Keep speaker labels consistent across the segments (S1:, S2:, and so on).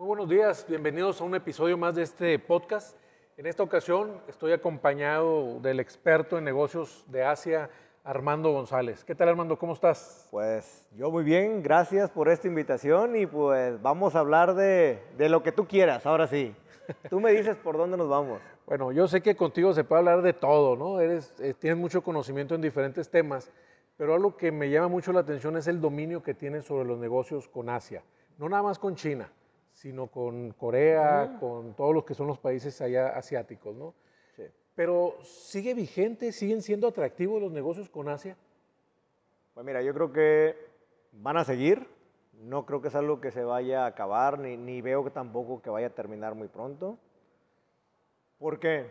S1: Muy buenos días, bienvenidos a un episodio más de este podcast. En esta ocasión estoy acompañado del experto en negocios de Asia, Armando González. ¿Qué tal Armando? ¿Cómo estás?
S2: Pues yo muy bien, gracias por esta invitación y pues vamos a hablar de, de lo que tú quieras, ahora sí. Tú me dices por dónde nos vamos.
S1: Bueno, yo sé que contigo se puede hablar de todo, ¿no? Eres, eh, tienes mucho conocimiento en diferentes temas, pero algo que me llama mucho la atención es el dominio que tienes sobre los negocios con Asia. No nada más con China, sino con Corea, con todos los que son los países allá asiáticos, ¿no?
S2: Sí.
S1: Pero ¿sigue vigente? ¿Siguen siendo atractivos los negocios con Asia?
S2: Pues mira, yo creo que van a seguir. No creo que es algo que se vaya a acabar, ni, ni veo que tampoco que vaya a terminar muy pronto. ¿Por qué?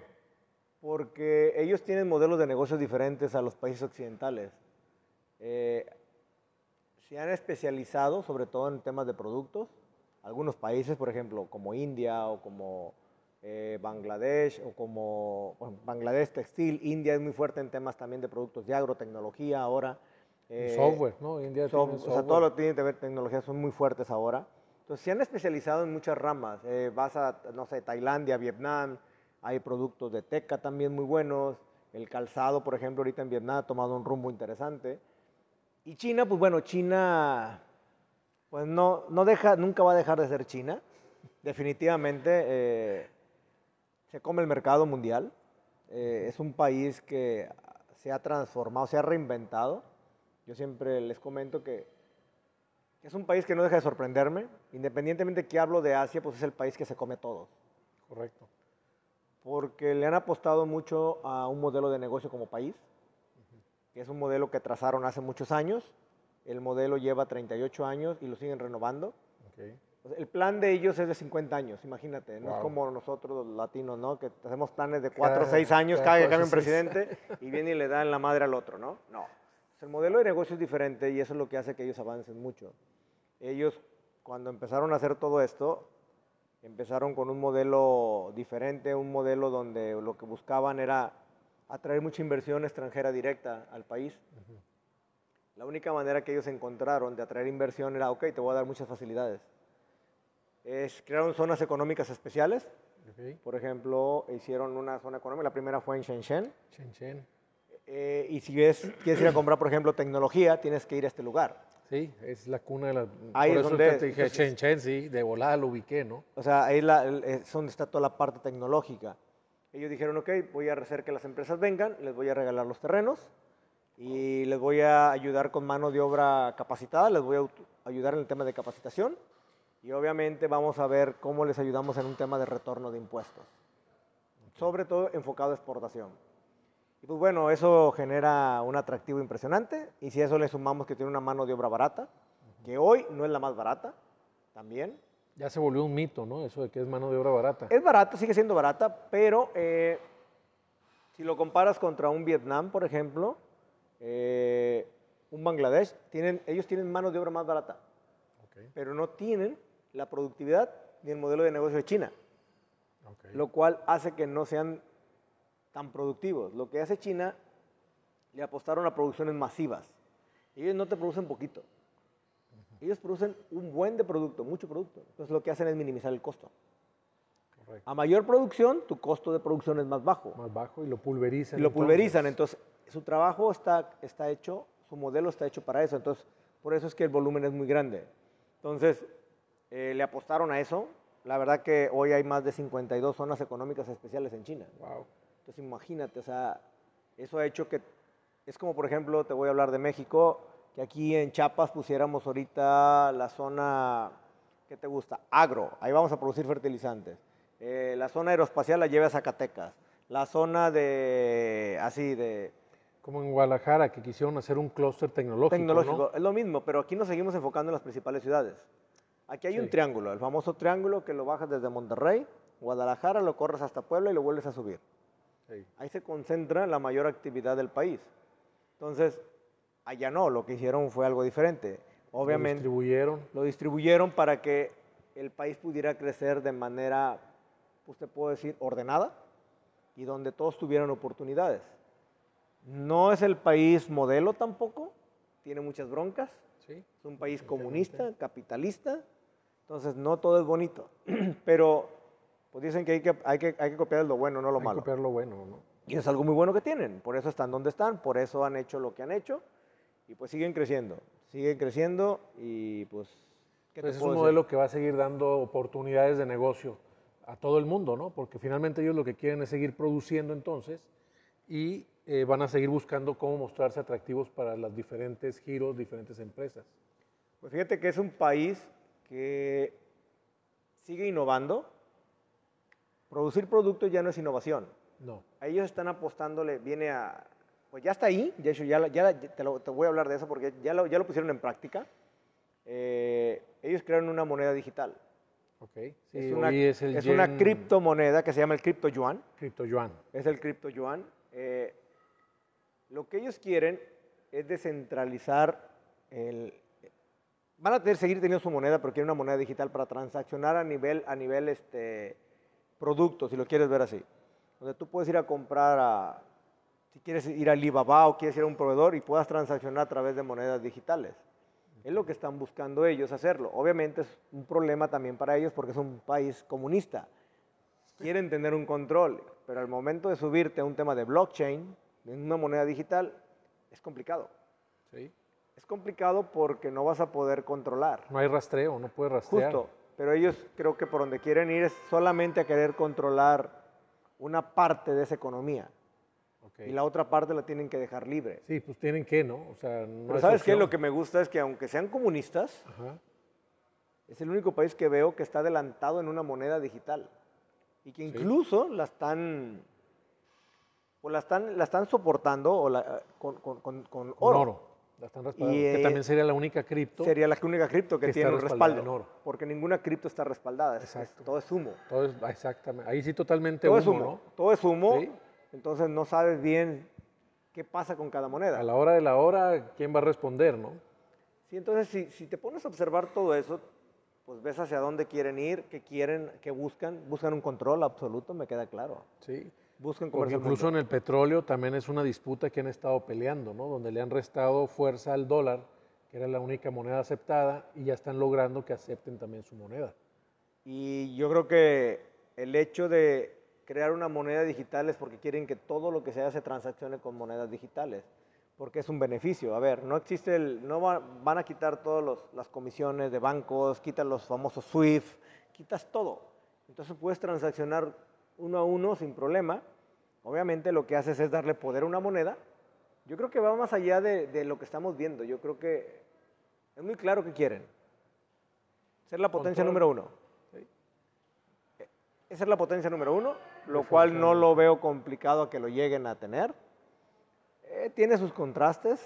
S2: Porque ellos tienen modelos de negocios diferentes a los países occidentales. Eh, se han especializado sobre todo en temas de productos. Algunos países, por ejemplo, como India o como eh, Bangladesh o como bueno, Bangladesh textil, India es muy fuerte en temas también de productos de agrotecnología ahora. Eh,
S1: software, ¿no? India
S2: soft-
S1: tiene
S2: o sea,
S1: software.
S2: todo lo que tiene que ver tecnología son muy fuertes ahora. Entonces, se han especializado en muchas ramas. Eh, vas a, no sé, Tailandia, Vietnam, hay productos de teca también muy buenos. El calzado, por ejemplo, ahorita en Vietnam ha tomado un rumbo interesante. Y China, pues bueno, China, pues no, no deja, nunca va a dejar de ser China. Definitivamente eh, se come el mercado mundial. Eh, es un país que se ha transformado, se ha reinventado. Yo siempre les comento que, es un país que no deja de sorprenderme. Independientemente que hablo de Asia, pues es el país que se come todo.
S1: Correcto.
S2: Porque le han apostado mucho a un modelo de negocio como país, que es un modelo que trazaron hace muchos años. El modelo lleva 38 años y lo siguen renovando.
S1: ok.
S2: O sea, El plan de ellos es de 50 años, imagínate. No es como nosotros los latinos, ¿no? Que hacemos planes de
S1: Cada-
S2: 4 o 6 años
S1: cada
S2: que cambia un presidente y viene y le dan la madre al otro, ¿no? No. El modelo de negocio es diferente y eso es lo que hace que ellos avancen mucho. Ellos, cuando empezaron a hacer todo esto, empezaron con un modelo diferente, un modelo donde lo que buscaban era atraer mucha inversión extranjera directa al país. La única manera que ellos encontraron de atraer inversión era, ok, te voy a dar muchas facilidades. Es, crearon zonas económicas especiales. Por ejemplo, hicieron una zona económica. La primera fue en Shenzhen.
S1: Shenzhen.
S2: Eh, y si ves, quieres ir a comprar, por ejemplo, tecnología, tienes que ir a este lugar.
S1: Sí, es la cuna de la...
S2: Ahí
S1: por
S2: es
S1: eso
S2: donde
S1: que te dije
S2: entonces-
S1: Shenzhen, sí, de volada lo ubiqué, ¿no?
S2: O sea, ahí la- es donde está toda la parte tecnológica. Ellos dijeron, ok, voy a hacer que las empresas vengan, les voy a regalar los terrenos y les voy a ayudar con mano de obra capacitada, les voy a ayudar en el tema de capacitación y obviamente vamos a ver cómo les ayudamos en un tema de retorno de impuestos, sobre todo enfocado a exportación. Y pues bueno, eso genera un atractivo impresionante y si a eso le sumamos que tiene una mano de obra barata, que hoy no es la más barata, también,
S1: Ya se volvió un mito, ¿no? Eso de que es mano de obra barata.
S2: es barata, sigue siendo barata, pero eh, si lo comparas contra un Vietnam, por ejemplo, eh, un Bangladesh, tienen, ellos tienen mano de obra más barata,
S1: Ok,
S2: pero no tienen la productividad ni el modelo de negocio de China,
S1: ok.
S2: lo cual hace que no sean tan productivos. Lo que hace China, le apostaron a producciones masivas. Ellos no te producen poquito. Ellos producen un buen de producto, mucho producto. Entonces lo que hacen es minimizar el costo.
S1: Correcto.
S2: A mayor producción, tu costo de producción es más bajo.
S1: Más bajo y lo pulverizan.
S2: Y lo
S1: entonces.
S2: pulverizan, entonces su trabajo está, está hecho, su modelo está hecho para eso, entonces por eso es que el volumen es muy grande. Entonces, eh, le apostaron a eso. La verdad que hoy hay más de 52 zonas económicas especiales en China.
S1: Wow.
S2: Entonces imagínate, o sea, eso ha hecho que, es como por ejemplo, te voy a hablar de México, que aquí en Chiapas pusiéramos ahorita la zona, ¿qué te gusta? Agro, ahí vamos a producir fertilizantes. Eh, la zona aeroespacial la lleva a Zacatecas. La zona de, así, de
S1: Como en Guadalajara, que quisieron hacer un clúster tecnológico,
S2: tecnológico,
S1: ¿no?
S2: es lo mismo, pero aquí nos seguimos enfocando en las principales ciudades. Aquí hay un triángulo, el famoso triángulo que lo bajas desde Monterrey, Guadalajara, lo corres hasta Puebla y lo vuelves a subir.
S1: Sí.
S2: Ahí se concentra la mayor actividad del país. Entonces, allá no, lo que hicieron fue algo diferente.
S1: Lo
S2: Obviamente,
S1: distribuyeron.
S2: lo distribuyeron para que el país pudiera crecer de manera, pues te puedo decir, ordenada y donde todos tuvieran oportunidades. No es el país modelo tampoco, tiene muchas broncas,
S1: Sí.
S2: es un país comunista, capitalista. Entonces, no todo es bonito, pero pues dicen que hay que, hay que, hay que copiar lo bueno, no lo
S1: Hay que
S2: malo.
S1: copiar lo bueno, ¿no?
S2: Y es algo muy bueno que tienen, por eso están donde están, por eso han hecho lo que han hecho y pues siguen creciendo, siguen creciendo y pues... ¿qué te
S1: Pues es un
S2: decir?
S1: modelo que va a seguir dando oportunidades de negocio a todo el mundo, ¿no? Porque finalmente ellos lo que quieren es seguir produciendo entonces y eh, van a seguir buscando cómo mostrarse atractivos para las diferentes giros, diferentes empresas.
S2: Pues fíjate que es un país que sigue innovando. Producir productos ya no es innovación.
S1: No,
S2: Ellos están apostándole, viene a... Pues ya está ahí, de hecho ya, ya te, lo- te voy a hablar de eso porque ya lo, ya lo pusieron en práctica. Eh, ellos crearon una moneda digital.
S1: ok. Sí,
S2: es una,
S1: es
S2: es una
S1: yen
S2: criptomoneda que se llama el cripto yuan.
S1: cripto yuan.
S2: Es el cripto yuan. Eh, lo que ellos quieren es descentralizar el... Van a tener, seguir teniendo su moneda, pero quieren una moneda digital para transaccionar a nivel, a nivel este, producto, si lo quieres ver así. Donde tú puedes ir a comprar a... Si quieres ir a Alibaba o quieres ir a un proveedor y puedas transaccionar a través de monedas digitales. Es lo que están buscando ellos hacerlo. Obviamente es un problema también para ellos porque es un país comunista quieren tener un control, pero al momento de subirte a un tema de blockchain, en una moneda digital, es complicado.
S1: ¿sí?
S2: Es complicado porque no vas a poder controlar.
S1: No hay rastreo, no puedes rastrear.
S2: Justo, pero ellos creo que por donde quieren ir es solamente a querer controlar una parte de esa economía
S1: Ok.
S2: y la otra parte la tienen que dejar libre.
S1: Sí, pues tienen que, ¿no? O sea, no
S2: Pero
S1: es
S2: ¿sabes qué?
S1: opción.
S2: Lo que me gusta es que aunque sean comunistas,
S1: Ajá.
S2: es el único país que veo que está adelantado en una moneda digital y que
S1: Sí.
S2: incluso la están, pues la están, la están soportando o la- con, con- con- con oro.
S1: oro. La están respaldando,
S2: Y,
S1: que
S2: eh,
S1: también sería la única cripto.
S2: Sería la única cripto que,
S1: que
S2: tiene un respaldo,
S1: en oro.
S2: porque ninguna cripto está respaldada, es- es-
S1: Exacto.
S2: todo es humo.
S1: Todo es, ah, exactamente. Ahí sí totalmente
S2: Todo
S1: humo,
S2: es humo,
S1: ¿no?
S2: todo es humo,
S1: Sí.
S2: entonces no sabes bien qué pasa con cada moneda.
S1: A la hora de la hora, ¿quién va a responder, no?
S2: Sí, entonces si, si te pones a observar todo eso, pues ves hacia dónde quieren ir, qué quieren, qué buscan, buscan un control absoluto, me queda claro.
S1: Sí.
S2: Buscan
S1: Porque incluso en el petróleo también es una disputa que han estado peleando, ¿no? Donde le han restado fuerza al dólar, que era la única moneda aceptada, y ya están logrando que acepten también su moneda.
S2: Y yo creo que el hecho de crear una moneda digital es porque quieren que todo lo que se haga se transaccione con monedas digitales, porque es un beneficio. A ver, no existe el, no va- van a quitar todas las comisiones de bancos, quitan los famosos SWIFT, quitas todo. Entonces puedes transaccionar uno a uno sin problema. Obviamente lo que haces es darle poder a una moneda. Yo creo que va más allá de, de lo que estamos viendo. Yo creo que es muy claro que quieren. Ser la potencia número uno. Esa es la potencia número uno, lo cual no lo veo complicado a que lo lleguen a tener. Eh, tiene sus contrastes,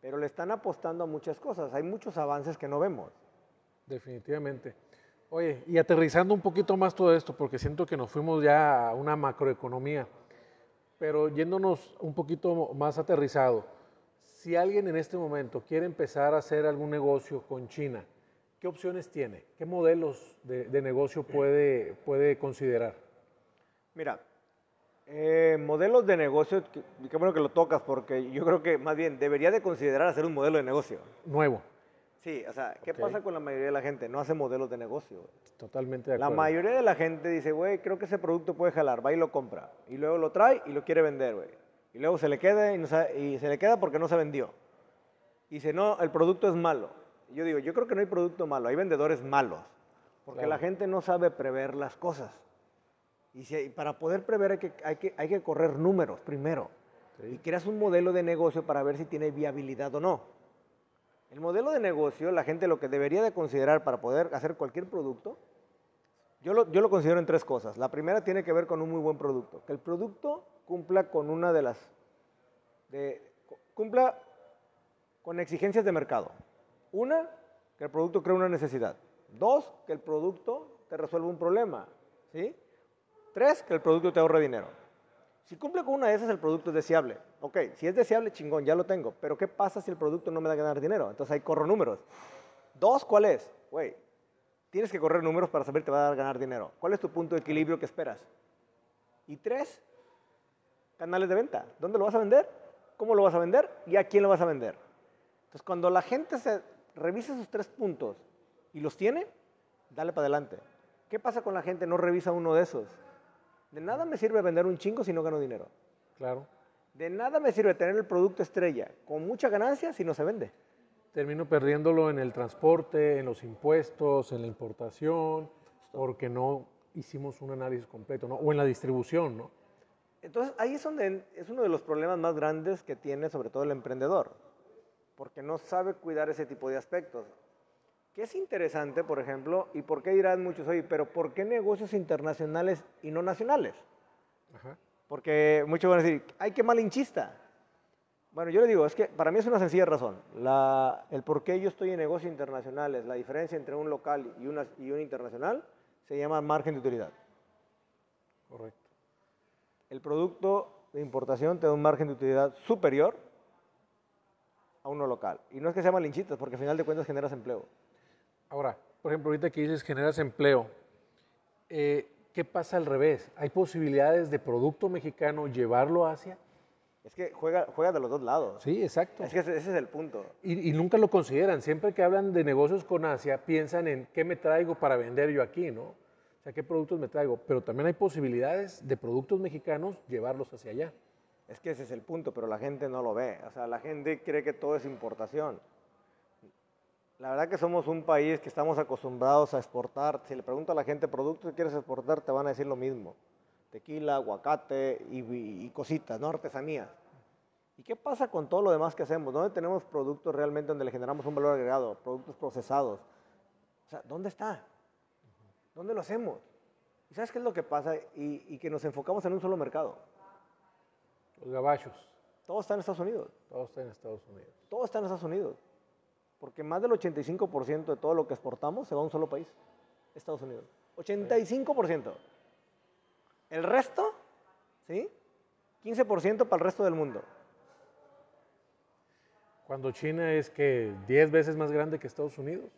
S2: pero le están apostando a muchas cosas. Hay muchos avances que no vemos.
S1: Definitivamente. Oye, y aterrizando un poquito más todo esto, porque siento que nos fuimos ya a una macroeconomía, pero yéndonos un poquito más aterrizado, si alguien en este momento quiere empezar a hacer algún negocio con China, ¿qué opciones tiene? ¿Qué modelos de, de negocio puede, puede considerar?
S2: Mira, eh, modelos de negocio, qué bueno que lo tocas, porque yo creo que más bien debería de considerar hacer un modelo de negocio.
S1: Nuevo,
S2: Sí, o sea, ¿qué pasa con la mayoría de la gente? No hace modelos de negocio.
S1: totalmente de
S2: La
S1: acuerdo.
S2: mayoría de la gente dice, güey, creo que ese producto puede jalar, va y lo compra. Y luego lo trae y lo quiere vender, güey. Y luego se le queda y, no sabe- y se le queda porque no se vendió. Y dice, no, el producto es malo. Yo digo, yo creo que no hay producto malo, hay vendedores malos. Porque
S1: Claro.
S2: la gente no sabe prever las cosas. Y, si- para poder prever hay que, hay, que, hay que correr números primero.
S1: Sí.
S2: Y creas un modelo de negocio para ver si tiene viabilidad o no. El modelo de negocio, la gente lo que debería de considerar para poder hacer cualquier producto, yo lo, yo lo considero en tres cosas. La primera tiene que ver con un muy buen producto. Que el producto cumpla con una de las... De, cumpla con exigencias de mercado. Una, que el producto crea una necesidad. Dos, que el producto te resuelva un problema. ¿sí? Tres, que el producto te ahorre dinero. Si cumple con una de esas, el producto es deseable. Ok, si es deseable, chingón, ya lo tengo. Pero ¿qué pasa si el producto no me da ganar dinero? Entonces ahí corro números. Dos, ¿cuál es? Güey, tienes que correr números para saber te va a dar ganar dinero. ¿Cuál es tu punto de equilibrio que esperas? Y tres, canales de venta. ¿Dónde lo vas a vender? ¿Cómo lo vas a vender? ¿Y a quién lo vas a vender? Entonces, cuando la gente se revisa esos tres puntos y los tiene, dale para adelante. ¿Qué pasa con la gente? No revisa uno de esos. De nada me sirve vender un chingo si no gano dinero.
S1: Claro.
S2: De nada me sirve tener el producto estrella con mucha ganancia si no se vende.
S1: Termino perdiéndolo en el transporte, en los impuestos, en la importación, porque no hicimos un análisis completo, ¿no? O en la distribución, ¿no?
S2: Entonces, ahí es donde es uno de los problemas más grandes que tiene sobre todo el emprendedor, porque no sabe cuidar ese tipo de aspectos. Que es interesante, por ejemplo, y por qué dirán muchos, oye, pero ¿por qué negocios internacionales y no nacionales?
S1: Ajá.
S2: Porque muchos van a decir, ay, qué malinchista. Bueno, yo le digo, es que para mí es una sencilla razón. La, el por qué yo estoy en negocios internacionales, la diferencia entre un local y, una, y un internacional, se llama margen de utilidad.
S1: Correcto.
S2: El producto de importación te da un margen de utilidad superior a uno local. Y no es que sea malinchista, porque al final de cuentas generas empleo.
S1: Ahora, por ejemplo, ahorita que dices generas empleo, eh, ¿qué pasa al revés? ¿Hay posibilidades de producto mexicano llevarlo a Asia?
S2: Es que juega, juega de los dos lados.
S1: Sí, exacto.
S2: Es que ese, ese es el punto.
S1: Y, y nunca lo consideran. Siempre que hablan de negocios con Asia, piensan en qué me traigo para vender yo aquí, ¿no? O sea, qué productos me traigo. Pero también hay posibilidades de productos mexicanos llevarlos hacia allá.
S2: Es que ese es el punto, pero la gente no lo ve. O sea, la gente cree que todo es importación. La verdad que somos un país que estamos acostumbrados a exportar. Si le pregunto a la gente productos que quieres exportar, te van a decir lo mismo. Tequila, aguacate y, y- y cositas, ¿no? Artesanías. ¿Y qué pasa con todo lo demás que hacemos? ¿Dónde tenemos productos realmente donde le generamos un valor agregado? Productos procesados. O sea, ¿dónde está? ¿Dónde lo hacemos? ¿Y sabes qué es lo que pasa? Y, y que nos enfocamos en un solo mercado.
S1: Los gabachos,
S2: Todo está en Estados Unidos.
S1: todos están en Estados Unidos.
S2: Todo está en Estados Unidos. Porque más del 85% de todo lo que exportamos se va a un solo país, Estados Unidos. 85%. El resto, ¿sí? 15% para el resto del mundo.
S1: Cuando China es que 10 veces más grande que Estados Unidos.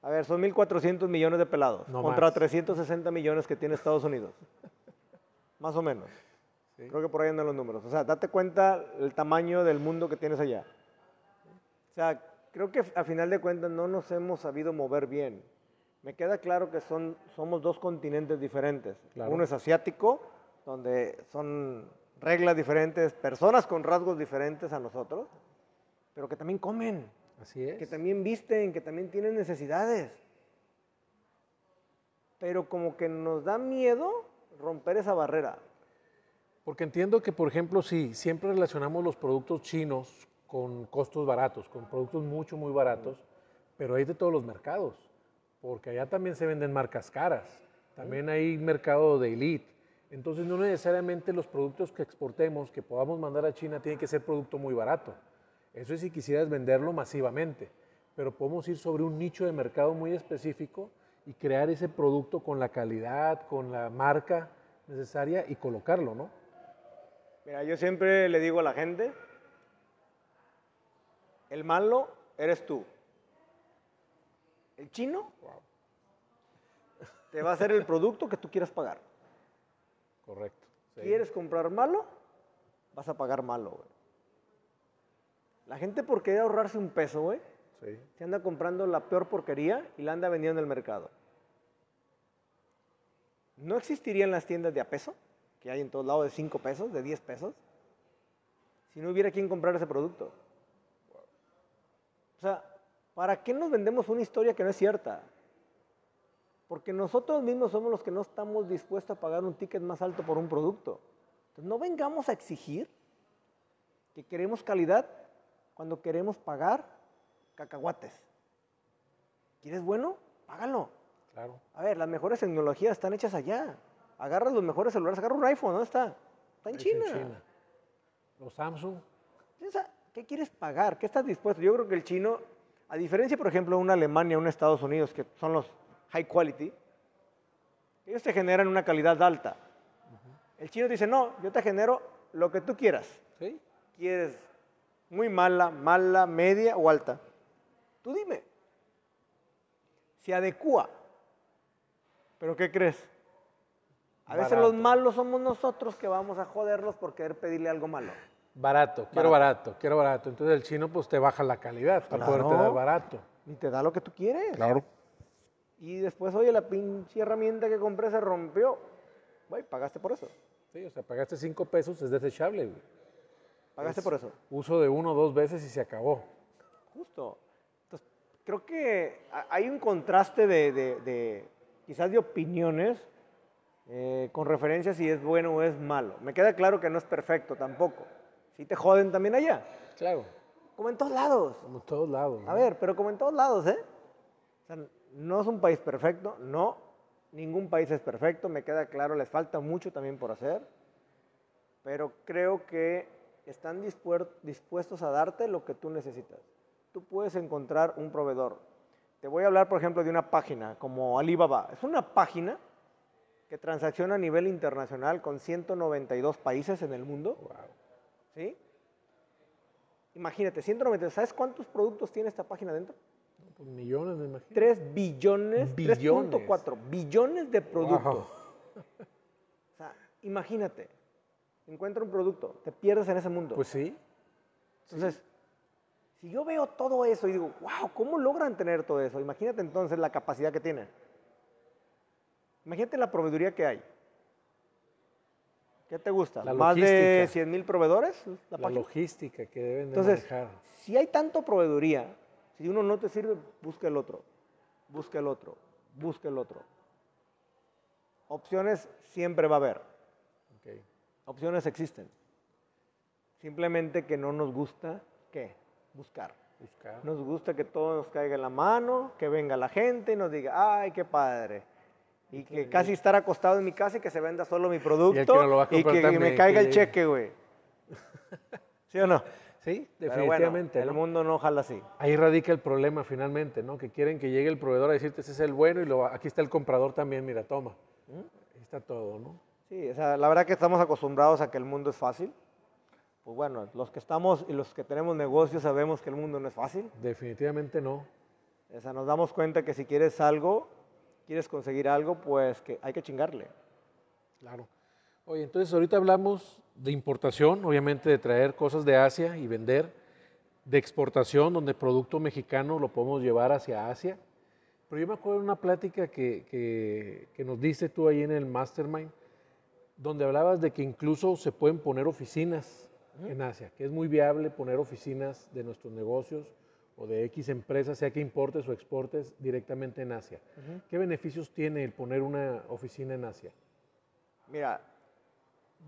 S2: A ver, son 1.400 millones de pelados
S1: No
S2: contra
S1: más.
S2: 360 millones que tiene Estados Unidos. Más o menos.
S1: Sí.
S2: Creo que por ahí andan los números. O sea, date cuenta el tamaño del mundo que tienes allá. O sea, creo que a final de cuentas no nos hemos sabido mover bien. Me queda claro que son, somos dos continentes diferentes.
S1: Claro.
S2: Uno es asiático, donde son reglas diferentes, personas con rasgos diferentes a nosotros, pero que también comen,
S1: Así es.
S2: que también visten, que también tienen necesidades. Pero como que nos da miedo romper esa barrera.
S1: Porque entiendo que, por ejemplo, si siempre relacionamos los productos chinos con costos baratos, con productos mucho, muy baratos, pero hay de todos los mercados, porque allá también se venden marcas caras, también hay mercado de elite. Entonces, no necesariamente los productos que exportemos, que podamos mandar a China, tienen que ser producto muy barato. Eso es si quisieras venderlo masivamente, pero podemos ir sobre un nicho de mercado muy específico y crear ese producto con la calidad, con la marca necesaria y colocarlo, ¿no?
S2: Mira, yo siempre le digo a la gente, el malo eres tú. El chino te va a hacer el producto que tú quieras pagar.
S1: Correcto. sí.
S2: ¿Quieres comprar malo? Vas a pagar malo, güey. La gente por querer ahorrarse un peso, güey,
S1: Sí.
S2: se anda comprando la peor porquería y la anda vendiendo en el mercado. ¿No existirían las tiendas de a peso, que hay en todos lados de 5 pesos, de 10 pesos, si no hubiera quien comprar ese producto? O sea, ¿para qué nos vendemos una historia que no es cierta? Porque nosotros mismos somos los que no estamos dispuestos a pagar un ticket más alto por un producto. Entonces, no vengamos a exigir que queremos calidad cuando queremos pagar cacahuates. ¿Quieres bueno? Págalo.
S1: Claro.
S2: A ver, las mejores tecnologías están hechas allá. Agarra los mejores celulares, agarra un iPhone, ¿dónde está? Está en
S1: Es
S2: China.
S1: Los Samsung,
S2: ¿qué quieres pagar? ¿Qué estás dispuesto? Yo creo que el chino, a diferencia, por ejemplo, de una Alemania, un Estados Unidos, que son los high quality, ellos te generan una calidad alta. El chino dice, no, yo te genero lo que tú quieras.
S1: ¿sí?
S2: ¿Quieres muy mala, mala, media o alta? Tú dime. Se adecua. ¿Pero qué crees? A veces los malos somos nosotros que vamos a joderlos por querer pedirle algo malo.
S1: Barato, quiero barato. quiero barato. Entonces el chino pues te baja la calidad para
S2: Claro.
S1: poderte dar barato.
S2: Y te da lo que tú quieres.
S1: Claro.
S2: Y después, oye, la pinche herramienta que compré se rompió. Güey, pagaste por eso.
S1: Sí, o sea, pagaste cinco pesos, es desechable. güey.
S2: Pagaste
S1: Es
S2: por eso.
S1: Uso de uno o dos veces y se acabó.
S2: Justo. Entonces, creo que ha- hay un contraste de, de- de, quizás de opiniones eh, con referencia a si es bueno o es malo. Me queda claro que no es perfecto tampoco. Si te joden también allá.
S1: Claro.
S2: Como en todos lados.
S1: Como en todos lados.
S2: A
S1: ¿no?
S2: ver, pero como en todos lados, ¿eh? O sea, no es un país perfecto, no. Ningún país es perfecto, me queda claro, les falta mucho también por hacer. Pero creo que están dispuestos a darte lo que tú necesitas. Tú puedes encontrar un proveedor. Te voy a hablar, por ejemplo, de una página como Alibaba. Es una página que transacciona a nivel internacional con 192 países en el mundo.
S1: Wow.
S2: ¿Sí? Imagínate, 192. ¿Sabes cuántos productos tiene esta página dentro?
S1: No, pues millones, me imagino.
S2: 3 billones,
S1: Billones.
S2: 3.4 billones de productos.
S1: Wow.
S2: O sea, imagínate, encuentra un producto, te pierdes en ese mundo.
S1: Pues sí.
S2: Entonces, si yo veo todo eso y digo, wow, ¿cómo logran tener todo eso? Imagínate entonces la capacidad que tienen. Imagínate la proveeduría que hay. ¿Qué te gusta?
S1: La
S2: ¿Más de
S1: logística.
S2: 100 mil proveedores? La
S1: logística que deben de
S2: Entonces,
S1: manejar.
S2: si hay tanto proveeduría, si uno no te sirve, busca el otro, busca el otro, busca el otro. Opciones siempre va a haber,
S1: Ok.
S2: opciones existen. Simplemente que no nos gusta, ¿qué? Buscar.
S1: Buscar.
S2: Nos gusta que todo nos caiga en la mano, que venga la gente y nos diga, ay, qué padre. Y que casi estar acostado en mi casa y que se venda solo mi producto
S1: no lo va a
S2: y
S1: comprar
S2: que, que me
S1: que
S2: caiga el
S1: llegue.
S2: cheque, güey. ¿Sí o no?
S1: Sí,
S2: Pero bueno,
S1: definitivamente.
S2: el
S1: ¿no?
S2: mundo no jala así.
S1: Ahí radica el problema finalmente, ¿no? Que quieren que llegue el proveedor a decirte ese es el bueno y lo, aquí está el comprador también, mira, toma.
S2: ¿Mm?
S1: Ahí está todo, ¿no?
S2: Sí, o sea, la verdad que estamos acostumbrados a que el mundo es fácil. Pues bueno, los que estamos y los que tenemos negocios sabemos que el mundo no es fácil.
S1: Definitivamente no.
S2: O sea, nos damos cuenta que si quieres algo, quieres conseguir algo, pues que hay que chingarle.
S1: Claro. Oye, entonces ahorita hablamos de importación, obviamente de traer cosas de Asia y vender, de exportación, donde producto mexicano lo podemos llevar hacia Asia. Pero yo me acuerdo de una plática que, que, que nos diste tú ahí en el Mastermind, donde hablabas de que incluso se pueden poner oficinas en Asia, que es muy viable poner oficinas de nuestros negocios o de X empresas, sea que importes o exportes directamente en Asia. ¿Qué beneficios tiene el poner una oficina en Asia?
S2: Mira,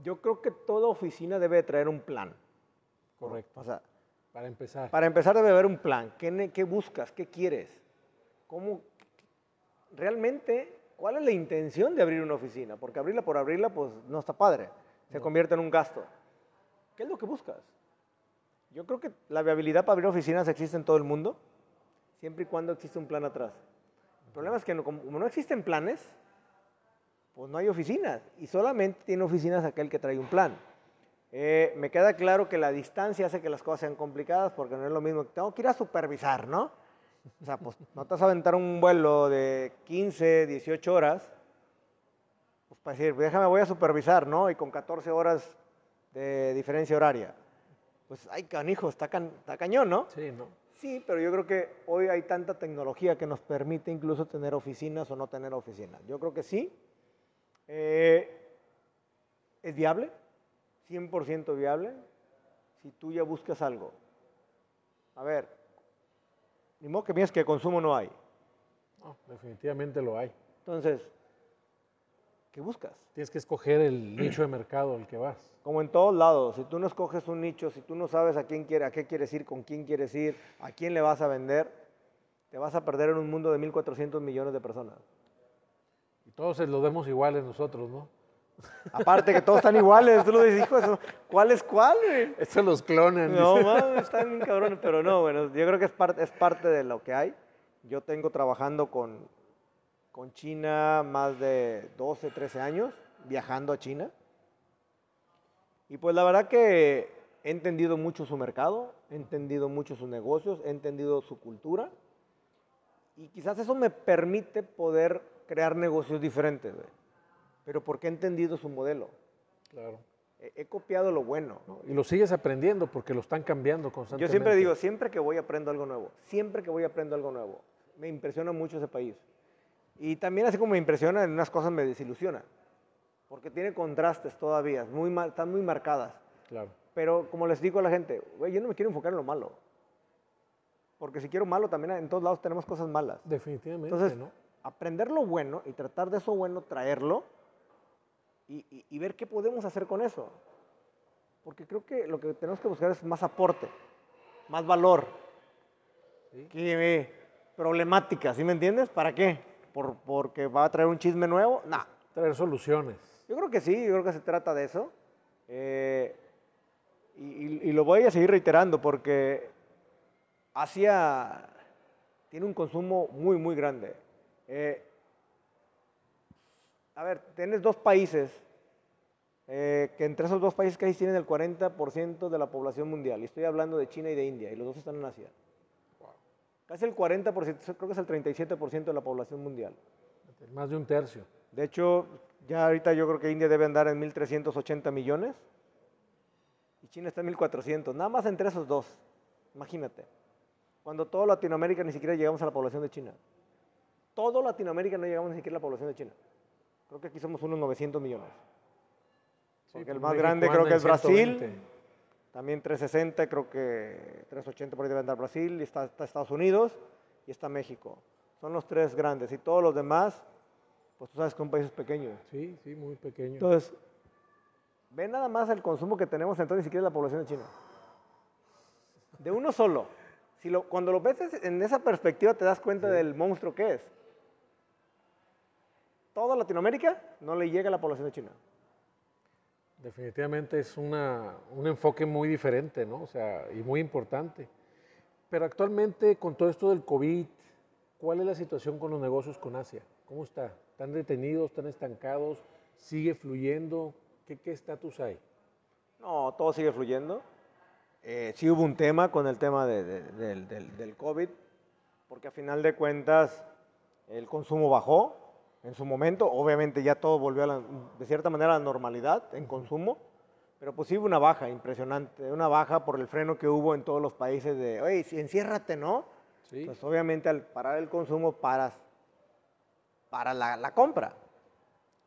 S2: yo creo que toda oficina debe de traer un plan.
S1: Correcto.
S2: O sea,
S1: Para empezar.
S2: para empezar debe haber un plan. ¿Qué, qué buscas? ¿Qué quieres? ¿Cómo? Realmente, ¿cuál es la intención de abrir una oficina? Porque abrirla por abrirla, pues no está padre. Se convierte en un gasto. ¿Qué es lo que buscas? Yo creo que la viabilidad para abrir oficinas existe en todo el mundo, siempre y cuando existe un plan atrás. El problema es que no- como no existen planes, pues no hay oficinas. Y solamente tiene oficinas aquel que trae un plan. Eh, me queda claro que la distancia hace que las cosas sean complicadas porque no es lo mismo. Tengo que ir a supervisar, ¿no? O sea, pues no te vas a aventar un vuelo de 15, 18 horas, pues para decir, déjame, voy a supervisar, ¿no? Y con 14 horas de diferencia horaria. Pues, ay, canijo, está, can- está cañón, ¿no?
S1: Sí, ¿no?
S2: Sí, pero yo creo que hoy hay tanta tecnología que nos permite incluso tener oficinas o no tener oficinas. Yo creo que sí. Eh, es viable, 100% viable, si tú ya buscas algo. A ver, ni modo que piensas que consumo no hay.
S1: No, definitivamente lo hay.
S2: Entonces, ¿qué buscas?
S1: Tienes que escoger el nicho de mercado al que vas.
S2: Como en todos lados, si tú no escoges un nicho, si tú no sabes a quién quiere, a qué quieres ir, con quién quieres ir, a quién le vas a vender, te vas a perder en un mundo de 1.400 millones de personas.
S1: Y todos se los vemos iguales nosotros, ¿no?
S2: Aparte que todos están iguales, tú lo dices, hijo, eso, ¿cuál es cuál? güey?"
S1: Estos los clonan.
S2: No, mames, están bien cabrones, pero no, bueno, yo creo que es, parte es parte de lo que hay. Yo tengo trabajando con, con China más de 12, 13 años, viajando a China. Y pues la verdad que he entendido mucho su mercado, he entendido mucho sus negocios, he entendido su cultura. Y quizás eso me permite poder crear negocios diferentes. Pero porque he entendido su modelo.
S1: Claro.
S2: He, he copiado lo bueno.
S1: ¿no? Y lo sigues aprendiendo porque lo están cambiando
S2: Yo
S1: constantemente.
S2: siempre digo, siempre que voy aprendo algo nuevo, siempre que voy aprendo algo nuevo. Me impresiona mucho ese país. Y también así como me impresiona, en unas cosas me desilusiona. Porque tiene contrastes todavía, muy mal- están muy marcadas.
S1: Claro.
S2: Pero como les digo a la gente, güey, yo no me quiero enfocar en lo malo. Porque si quiero malo, también en todos lados tenemos cosas malas.
S1: Definitivamente,
S2: Entonces,
S1: ¿no?
S2: aprender lo bueno y tratar de eso bueno, traerlo y, y- y ver qué podemos hacer con eso. Porque creo que lo que tenemos que buscar es más aporte, más valor,
S1: Sí.
S2: que eh, problemática, ¿sí me entiendes? ¿Para qué? ¿Por, ¿Porque va a traer un chisme nuevo? No.
S1: Traer soluciones.
S2: Yo creo que sí, yo creo que se trata de eso. Eh, y, y- y lo voy a seguir reiterando porque Asia tiene un consumo muy, muy grande. Eh, a ver, tienes dos países eh, que entre esos dos países casi tienen el 40% de la población mundial. Y estoy hablando de China y de India, y los dos están en Asia. Casi el 40%, creo que es el 37% de la población mundial.
S1: Más de un tercio.
S2: De hecho, ya ahorita yo creo que India debe andar en 1.380 millones y China está en 1.400, nada más entre esos dos. Imagínate. Cuando toda Latinoamérica ni siquiera llegamos a la población de China. Todo Latinoamérica no llegamos ni siquiera a la población de China. Creo que aquí somos unos 900 millones. Porque el
S1: pues
S2: más grande creo que es Brasil.
S1: 120.
S2: También 360, creo que 380 por ahí debe andar Brasil, y está, está Estados Unidos y está México. Son los tres grandes. Y todos los demás, pues tú sabes que son países pequeños.
S1: Sí, sí, muy pequeño.
S2: Entonces, ve nada más el consumo que tenemos entonces ni siquiera la población de China. De uno solo. Si lo, cuando lo ves en esa perspectiva te das cuenta del monstruo que es. Toda Latinoamérica no le llega a la población de China.
S1: Definitivamente es una, un enfoque muy diferente, ¿no? O sea, y muy importante. Pero actualmente, con todo esto del COVID, ¿cuál es la situación con los negocios con Asia? ¿Cómo está? ¿Están detenidos? ¿Están estancados? ¿Sigue fluyendo? ¿Qué qué estatus hay?
S2: No, todo sigue fluyendo. Eh, sí hubo un tema con el tema de- de- del, del- del COVID, porque a final de cuentas el consumo bajó en su momento. Obviamente ya todo volvió a la- de cierta manera a la normalidad en consumo, pero pues sí hubo una baja impresionante, una baja por el freno que hubo en todos los países de, oye, si enciérrate, ¿no?
S1: Sí.
S2: Pues obviamente al parar el consumo paras para la, la compra.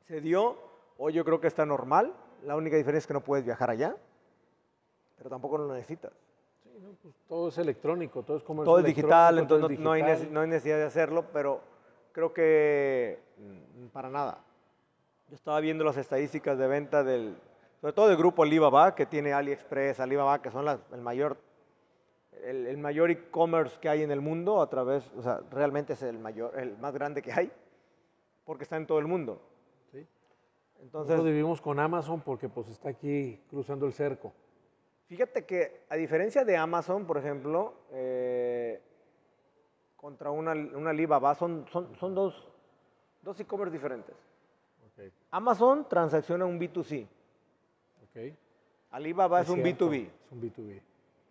S2: Se dio, hoy yo creo que está normal, la única diferencia es que no puedes viajar allá, pero tampoco lo necesitas.
S1: Sí, no, pues todo es electrónico, todo es comercio
S2: Todo es digital, entonces
S1: es
S2: no, no hay, no hay necesidad de hacerlo, pero creo que mm, para nada. Yo estaba viendo las estadísticas de venta del, sobre todo del grupo Alibaba, que tiene AliExpress, Alibaba, que son las- el mayor el, el mayor e-commerce que hay en el mundo a través, o sea, realmente es el mayor, el más grande que hay, porque está en todo el mundo.
S1: Sí.
S2: Entonces,
S1: Nosotros vivimos con Amazon porque pues está aquí cruzando el cerco.
S2: Fíjate que a diferencia de Amazon, por ejemplo, eh, contra una, una Alibaba, son, son, son dos, dos e-commerce diferentes.
S1: Ok,
S2: Amazon transacciona un B2C,
S1: ok.
S2: Alibaba es, un
S1: cierto,
S2: B2B.
S1: Es un B2B.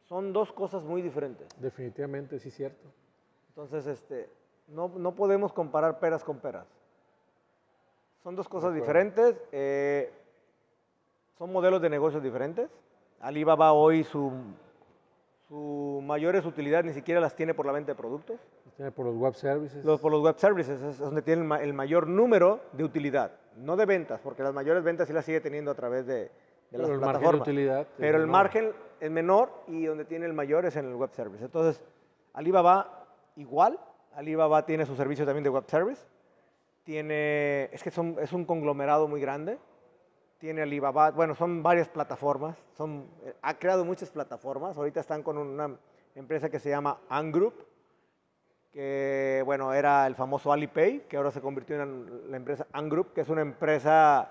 S2: Son dos cosas muy diferentes.
S1: Definitivamente, sí, cierto.
S2: Entonces, este, no, no podemos comparar peras con peras. Son dos cosas diferentes, eh, son modelos de negocios diferentes. Alibaba hoy su, su mayores utilidades ni siquiera las tiene por la venta de productos.
S1: Por los web services.
S2: Los, por los web services es donde tiene el, ma- el mayor número de utilidad, no de ventas, porque las mayores ventas sí las sigue teniendo a través de, de
S1: Pero
S2: las
S1: el margen de
S2: plataformas. Pero el
S1: menor.
S2: margen es menor y donde tiene el mayor es en el web service. Entonces, Alibaba igual, Alibaba tiene su servicio también de web service, tiene, es que son, es un conglomerado muy grande, tiene Alibaba, bueno, son varias plataformas, son, eh, ha creado muchas plataformas, ahorita están con una empresa que se llama Angroup, que bueno, era el famoso Alipay, que ahora se convirtió en la empresa Angroup, que es una empresa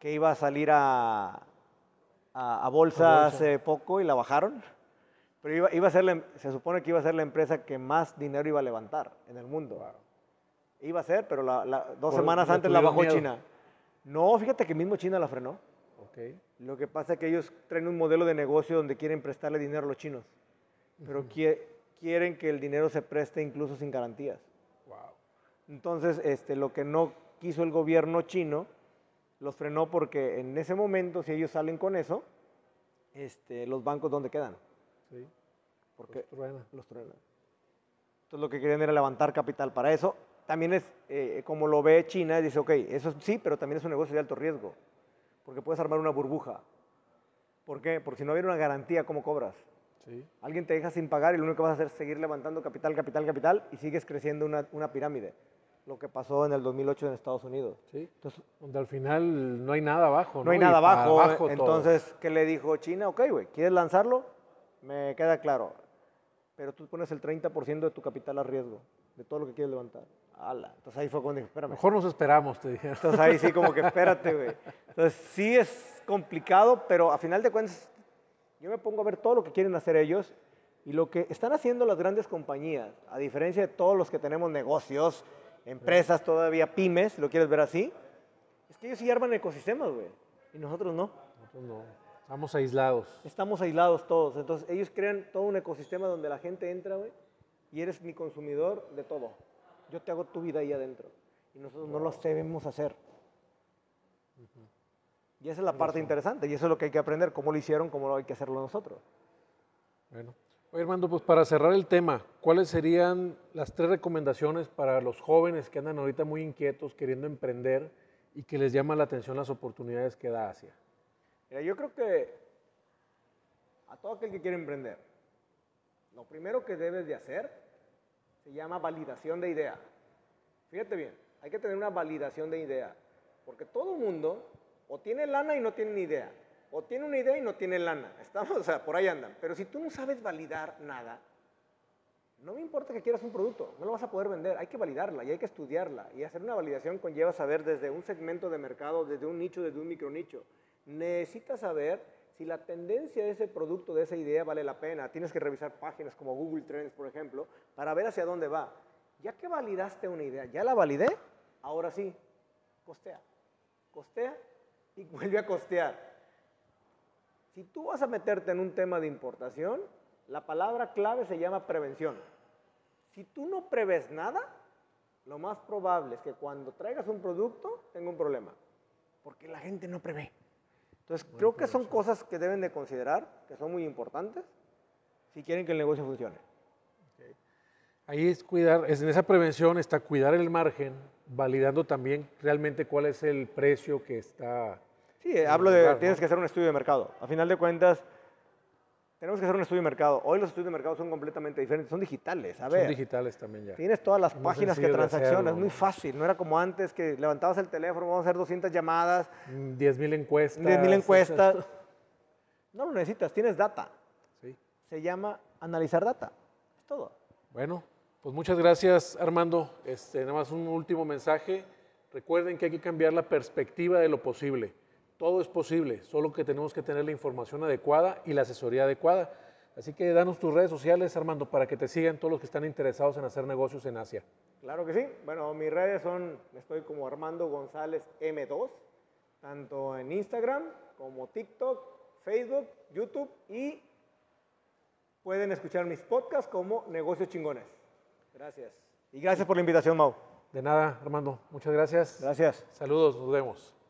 S2: que iba a salir a, a, a bolsa
S1: A bolsa.
S2: hace poco y la bajaron. Pero iba, iba a ser la em- se supone que iba a ser la empresa que más dinero iba a levantar en el mundo. Iba a ser, pero la- la- dos
S1: Por-
S2: semanas antes la bajó
S1: miedo.
S2: China. No, fíjate que mismo China la frenó. Lo que pasa es que ellos traen un modelo de negocio donde quieren prestarle dinero a los chinos, pero quie- quieren que el dinero se preste incluso sin garantías.
S1: Wow.
S2: Entonces, este, lo que no quiso el gobierno chino, los frenó porque en ese momento, si ellos salen con eso, este, los bancos, ¿dónde quedan?
S1: Sí.
S2: Porque
S1: Los truena.
S2: los truenan. Entonces, lo que querían era levantar capital para eso. también es eh, como lo ve China, dice, ok, eso sí, pero también es un negocio de alto riesgo, porque puedes armar una burbuja. ¿Por qué? Porque si no hubiera una garantía, ¿cómo cobras?
S1: Sí.
S2: Alguien te deja sin pagar y lo único que vas a hacer es seguir levantando capital, capital, capital y sigues creciendo una, una pirámide. Lo que pasó en el 2008 en Estados Unidos.
S1: Sí.
S2: Entonces,
S1: Donde al final no hay nada abajo.
S2: no hay nada abajo.
S1: todo.
S2: entonces, ¿qué le dijo China? Ok, güey, ¿quieres lanzarlo? Me queda claro. Pero tú pones el 30% de tu capital a riesgo, de todo lo que quieres levantar. Ala. Entonces ahí fue cuando dije, espérame.
S1: Mejor nos esperamos, te dijeron.
S2: Entonces ahí sí como que espérate, güey. Entonces sí es complicado, pero a final de cuentas yo me pongo a ver todo lo que quieren hacer ellos y lo que están haciendo las grandes compañías, a diferencia de todos los que tenemos negocios, empresas todavía, pymes, si lo quieres ver así, es que ellos sí arman ecosistemas, güey, y nosotros no.
S1: Nosotros no. Estamos aislados.
S2: Estamos aislados todos, entonces ellos crean todo un ecosistema donde la gente entra, güey, y eres mi consumidor de todo. Yo te hago tu vida ahí adentro y nosotros no lo sabemos hacer. Y esa es la parte interesante y eso es lo que hay que aprender, cómo lo hicieron, cómo lo hay que hacerlo nosotros.
S1: Bueno. Oye, Armando, pues para cerrar el tema, ¿cuáles serían las tres recomendaciones para los jóvenes que andan ahorita muy inquietos, queriendo emprender y que les llama la atención las oportunidades que da Asia?
S2: Mira, yo creo que a todo aquel que quiere emprender, lo primero que debes de hacer se llama validación de idea. Fíjate bien, hay que tener una validación de idea, porque todo mundo o tiene lana y no tiene ni idea, o tiene una idea y no tiene lana. Estamos, o sea, por ahí andan. Pero si tú no sabes validar nada, no me importa que quieras un producto, no lo vas a poder vender, hay que validarla y hay que estudiarla. Y hacer una validación conlleva saber desde un segmento de mercado, desde un nicho, desde un micronicho. Necesitas saber si la tendencia de ese producto, de esa idea vale la pena. Tienes que revisar páginas como Google Trends, por ejemplo, para ver hacia dónde va. Ya que validaste una idea, ya la validé, ahora sí, costea. Costea y vuelve a costear. Si tú vas a meterte en un tema de importación, la palabra clave se llama prevención. Si tú no preves nada, lo más probable es que cuando traigas un producto tenga un problema, porque la gente no prevé. Entonces, creo que son cosas que deben de considerar, que son muy importantes, si quieren que el negocio funcione.
S1: Ahí es cuidar, es en esa prevención está cuidar el margen, validando también realmente cuál es el precio que está.
S2: Sí, hablo de, tienes
S1: ¿no?
S2: que hacer un estudio de mercado. A final de cuentas, tenemos que hacer un estudio de mercado. Hoy los estudios de mercado son completamente diferentes, son digitales. A
S1: Son
S2: ver,
S1: digitales también ya.
S2: tienes todas las páginas que transaccionas, es muy fácil. No era como antes que levantabas el teléfono, vamos a hacer 200 llamadas,
S1: Mm, 10 mil encuestas.
S2: 10 mil encuestas. No lo necesitas, tienes data.
S1: Sí.
S2: Se llama analizar data. Es todo.
S1: Bueno, pues muchas gracias Armando. Este, nada más un último mensaje. Recuerden que hay que cambiar la perspectiva de lo posible. Todo es posible, solo que tenemos que tener la información adecuada y la asesoría adecuada. Así que danos tus redes sociales, Armando, para que te sigan todos los que están interesados en hacer negocios en Asia.
S2: Claro que sí. Bueno, mis redes son, estoy como Armando González M2, tanto en Instagram como TikTok, Facebook, YouTube y pueden escuchar mis podcasts como Negocios Chingones. Gracias. Y gracias por la invitación, Mau.
S1: De nada, Armando. Muchas gracias.
S2: Gracias.
S1: Saludos, nos vemos.